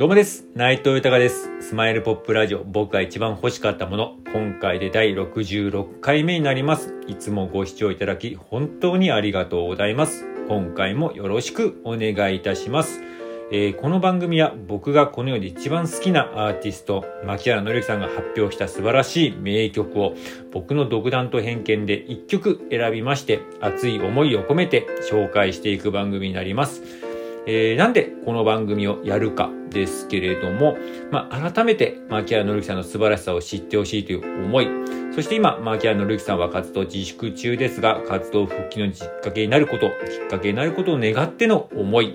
どうもです。内藤豊です。スマイルポップラジオ、僕が一番欲しかったもの、今回で第66回目になります。いつもご視聴いただき、本当にありがとうございます。今回もよろしくお願いいたします。えーこの番組は僕がこの世で一番好きなアーティスト、牧原紀之さんが発表した素晴らしい名曲を僕の独断と偏見で一曲選びまして、熱い思いを込めて紹介していく番組になります。えーなんでこの番組をやるかですけれども、まあ、改めて牧原紀之さんの素晴らしさを知ってほしいという思い、そして今、牧原紀之さんは活動自粛中ですが、活動復帰のきっかけになること、きっかけになることを願っての思い、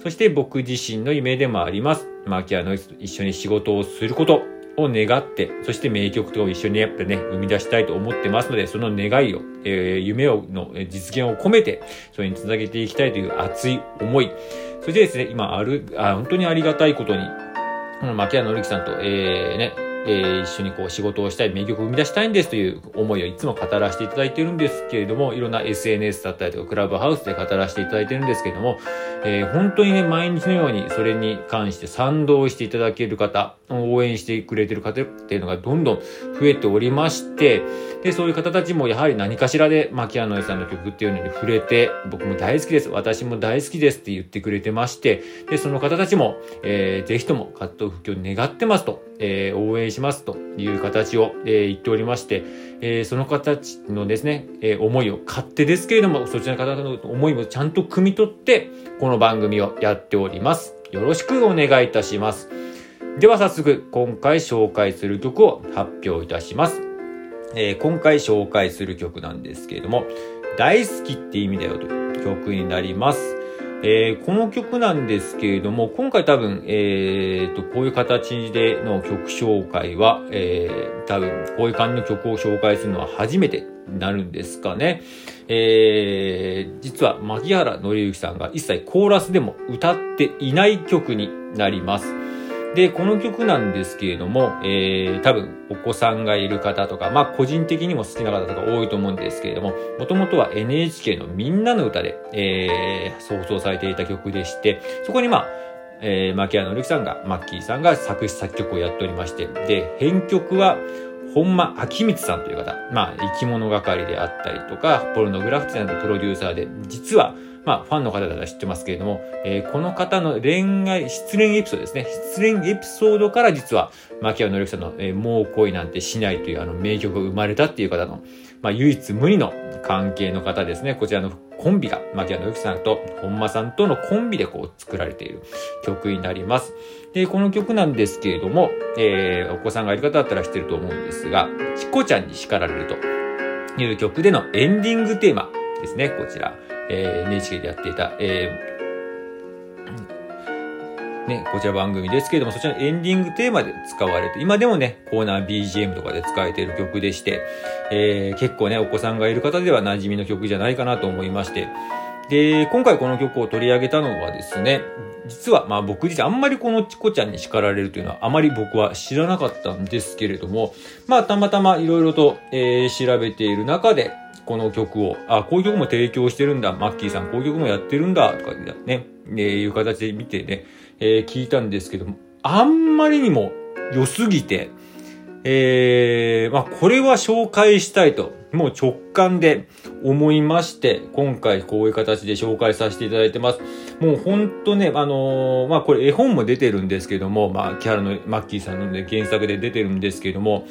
そして僕自身の夢でもあります。牧原紀之と一緒に仕事をすることを願って、そして名曲と一緒にやっぱね、生み出したいと思ってますので、その願いを、えー夢をの実現を込めて、それにつなげていきたいという熱い思い。そしてですね、今ある、あ本当にありがたいことに、この牧原紀之さんと、えーね、えー一緒にこう仕事をしたい、名曲を生み出したいんですという思いをいつも語らせていただいているんですけれども、いろんな SNS だったりとか、クラブハウスで語らせていただいてるんですけれども、えー本当にね、毎日のようにそれに関して賛同していただける方、応援してくれてる方っていうのがどんどん増えておりまして、で、そういう方たちもやはり何かしらで牧原紀之さんの曲っていうのに触れて、僕も大好きです、私も大好きですって言ってくれてまして、で、その方たちも、えーぜひとも活動復帰を願ってますと、えー応援しますという形を、えー言っておりまして、えーその方たちのですね、えー思いを勝手ですけれども、そちらの方の思いもちゃんと汲み取って、この番組をやっております。よろしくお願いいたします。では早速、今回紹介する曲を発表いたします。えー今回紹介する曲なんですけれども、大好きって意味だよという曲になります。えーこの曲なんですけれども、今回多分、えーと、こういう形での曲紹介は、えー多分、こういう感じの曲を紹介するのは初めてになるんですかね。えー実は、牧原紀之さんが一切コーラスでも歌っていない曲になります。で、この曲なんですけれども、えー、多分お子さんがいる方とか、まあ個人的にも好きな方とか多いと思うんですけれども、もともとは NHK のみんなの歌で、えー、放送されていた曲でして、そこにまあ、えー、牧原紀之さんが、マッキーさんが作詞作曲をやっておりまして、で、編曲は、本間明光さんという方、まあ、生き物係であったりとか、ポルノグラフィティのプロデューサーで、実は、まあ、ファンの方だったら知ってますけれども、えーこの方の恋愛、失恋エピソードですね。失恋エピソードから実は、牧原紀之さんの、えーもう恋なんてしないというあの名曲が生まれたっていう方の、まあ、唯一無二の関係の方ですね。こちらのコンビが、牧原紀之さんと本間さんとのコンビでこう作られている曲になります。で、この曲なんですけれども、えーお子さんがいる方だったら知ってると思うんですが、チコちゃんに叱られるという曲でのエンディングテーマですね、こちら。えー NHK でやっていた、えーね、こちら番組ですけれども、そちらのエンディングテーマで使われて、今でもね、コーナー BGM とかで使われている曲でして、えー結構ね、お子さんがいる方では馴染みの曲じゃないかなと思いまして、で、今回この曲を取り上げたのはですね、実はまあ僕自身あんまりこのチコちゃんに叱られるというのはあまり僕は知らなかったんですけれども、まあたまたまいろいろと、えー調べている中で、この曲を、あ、こういう曲も提供してるんだ、マッキーさんこういう曲もやってるんだ、とかね、えいう形で見てね、えー聞いたんですけども、あんまりにも良すぎて、えー、まあこれは紹介したいと、もう直感で思いまして、今回こういう形で紹介させていただいてます。もうほんとね、あのーまあこれ絵本も出てるんですけども、まあキャラのマッキーさんのね、原作で出てるんですけども、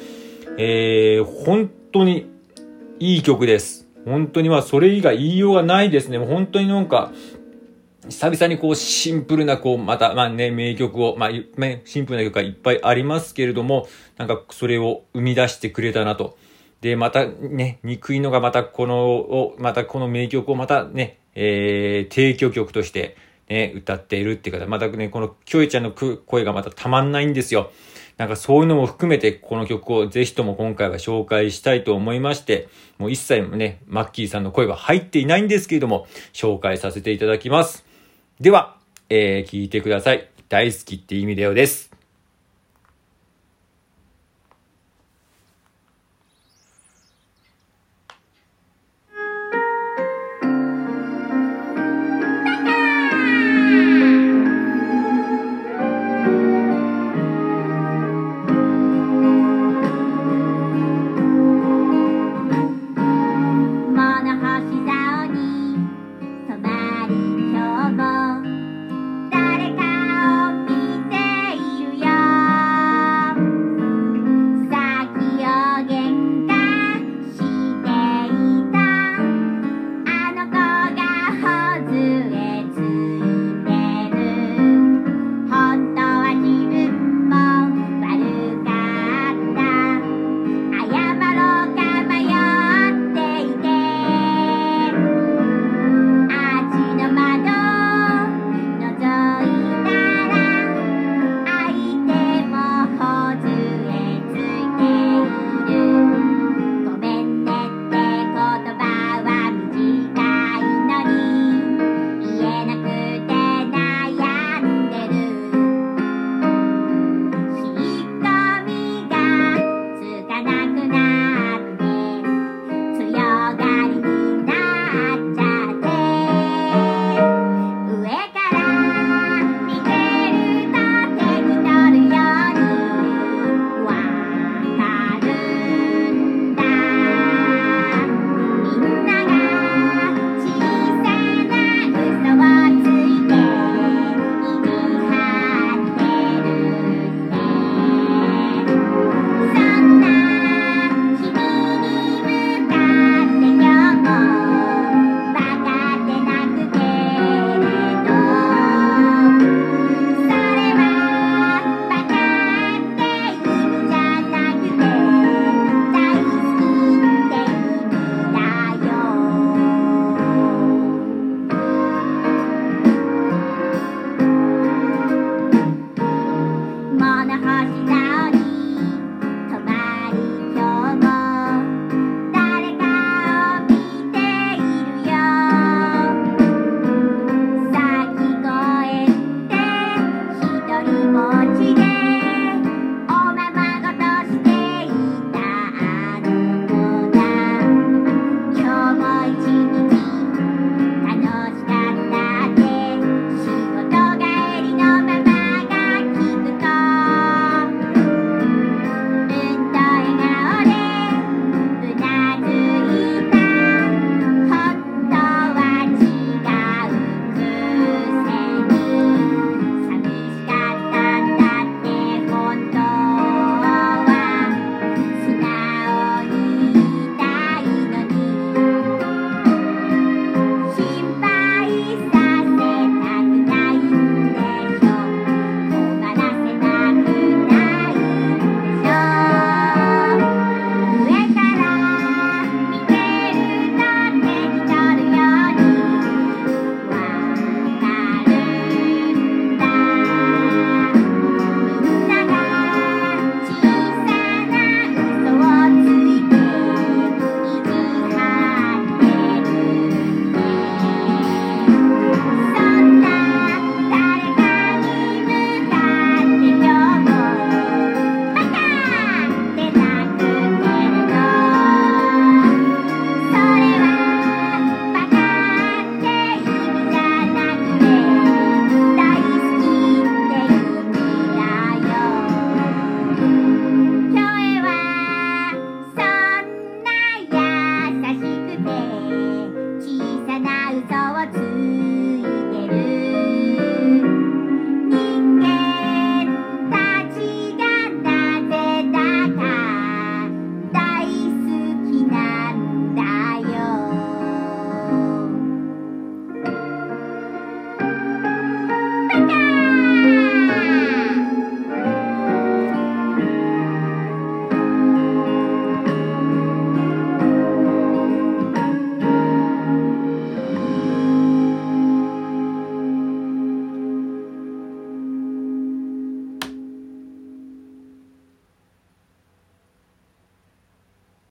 えー、本当にいい曲です。本当にまあそれ以外言いようがないですね。もう本当になんか、久々にこうシンプルなこうまたまあね名曲をまあシンプルな曲がいっぱいありますけれどもなんかそれを生み出してくれたなと。でまたね憎いのがまたこのをまたこの名曲をまたね、えー、提供曲としてね歌っているっていう方またねこのキョエちゃんの声がまたたまんないんですよ。なんかそういうのも含めてこの曲をぜひとも今回は紹介したいと思いまして、もう一切ね、マッキーさんの声は入っていないんですけれども、紹介させていただきます。では、えー、聞いてください。大好きって意味だよです。